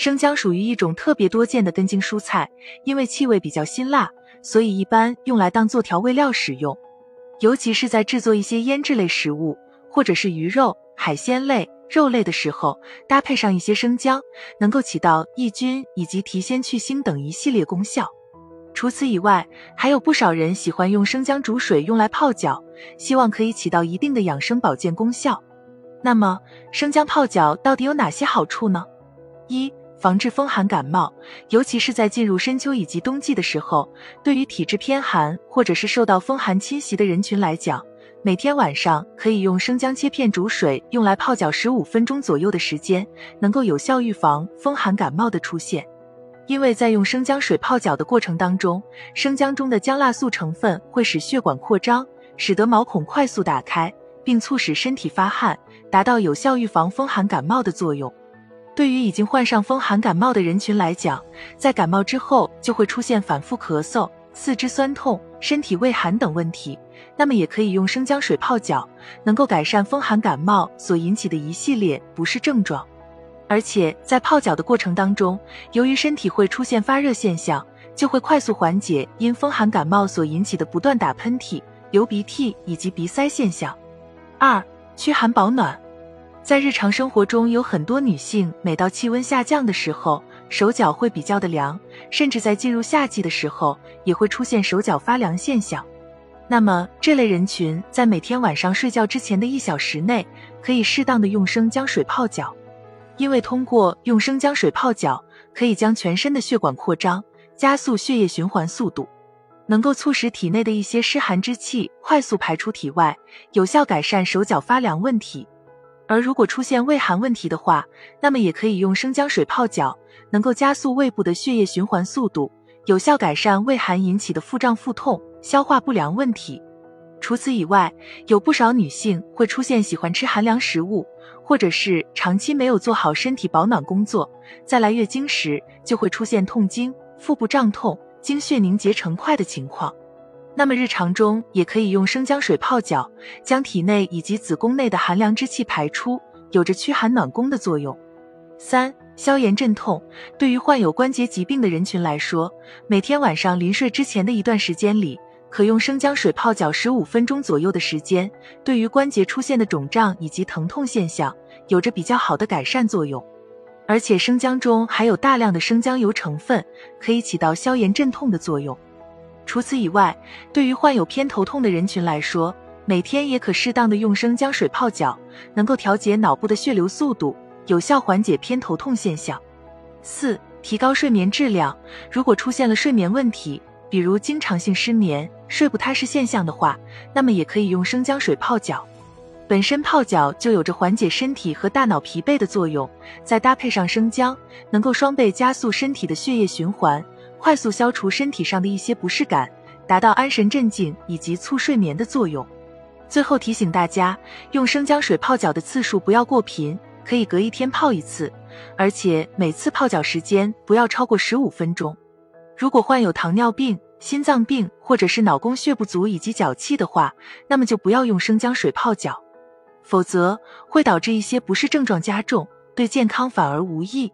生姜属于一种特别多见的根茎蔬菜，因为气味比较辛辣，所以一般用来当做调味料使用。尤其是在制作一些腌制类食物，或者是鱼肉、海鲜类、肉类的时候，搭配上一些生姜，能够起到抑菌以及提鲜去腥等一系列功效。除此以外，还有不少人喜欢用生姜煮水用来泡脚，希望可以起到一定的养生保健功效。那么，生姜泡脚到底有哪些好处呢？一、防治风寒感冒，尤其是在进入深秋以及冬季的时候，对于体质偏寒或者是受到风寒侵袭的人群来讲，每天晚上可以用生姜切片煮水用来泡脚十五分钟左右的时间，能够有效预防风寒感冒的出现。因为在用生姜水泡脚的过程当中，生姜中的姜辣素成分会使血管扩张，使得毛孔快速打开，并促使身体发汗，达到有效预防风寒感冒的作用。对于已经患上风寒感冒的人群来讲，在感冒之后就会出现反复咳嗽、四肢酸痛、身体畏寒等问题，那么也可以用生姜水泡脚，能够改善风寒感冒所引起的一系列不适症状。而且在泡脚的过程当中，由于身体会出现发热现象，就会快速缓解因风寒感冒所引起的不断打喷嚏、流鼻涕以及鼻塞现象。二、驱寒保暖，在日常生活中，有很多女性每到气温下降的时候，手脚会比较的凉，甚至在进入夏季的时候，也会出现手脚发凉现象。那么这类人群在每天晚上睡觉之前的一小时内，可以适当的用生姜水泡脚。因为通过用生姜水泡脚，可以将全身的血管扩张，加速血液循环速度，能够促使体内的一些湿寒之气快速排出体外，有效改善手脚发凉问题。而如果出现胃寒问题的话，那么也可以用生姜水泡脚，能够加速胃部的血液循环速度，有效改善胃寒引起的腹胀、腹痛、消化不良问题。除此以外，有不少女性会出现喜欢吃寒凉食物。或者是长期没有做好身体保暖工作，在来月经时就会出现痛经、腹部胀痛、经血凝结成块的情况。那么日常中也可以用生姜水泡脚，将体内以及子宫内的寒凉之气排出，有着驱寒暖宫的作用。三、消炎镇痛。对于患有关节疾病的人群来说，每天晚上临睡之前的一段时间里。可用生姜水泡脚十五分钟左右的时间，对于关节出现的肿胀以及疼痛现象，有着比较好的改善作用。而且生姜中含有大量的生姜油成分，可以起到消炎镇痛的作用。除此以外，对于患有偏头痛的人群来说，每天也可适当的用生姜水泡脚，能够调节脑部的血流速度，有效缓解偏头痛现象。四、提高睡眠质量。如果出现了睡眠问题，比如经常性失眠、睡不踏实现象的话，那么也可以用生姜水泡脚。本身泡脚就有着缓解身体和大脑疲惫的作用，再搭配上生姜，能够双倍加速身体的血液循环，快速消除身体上的一些不适感，达到安神镇静以及促睡眠的作用。最后提醒大家，用生姜水泡脚的次数不要过频，可以隔一天泡一次，而且每次泡脚时间不要超过十五分钟。如果患有糖尿病、心脏病或者是脑供血不足以及脚气的话，那么就不要用生姜水泡脚，否则会导致一些不适症状加重，对健康反而无益。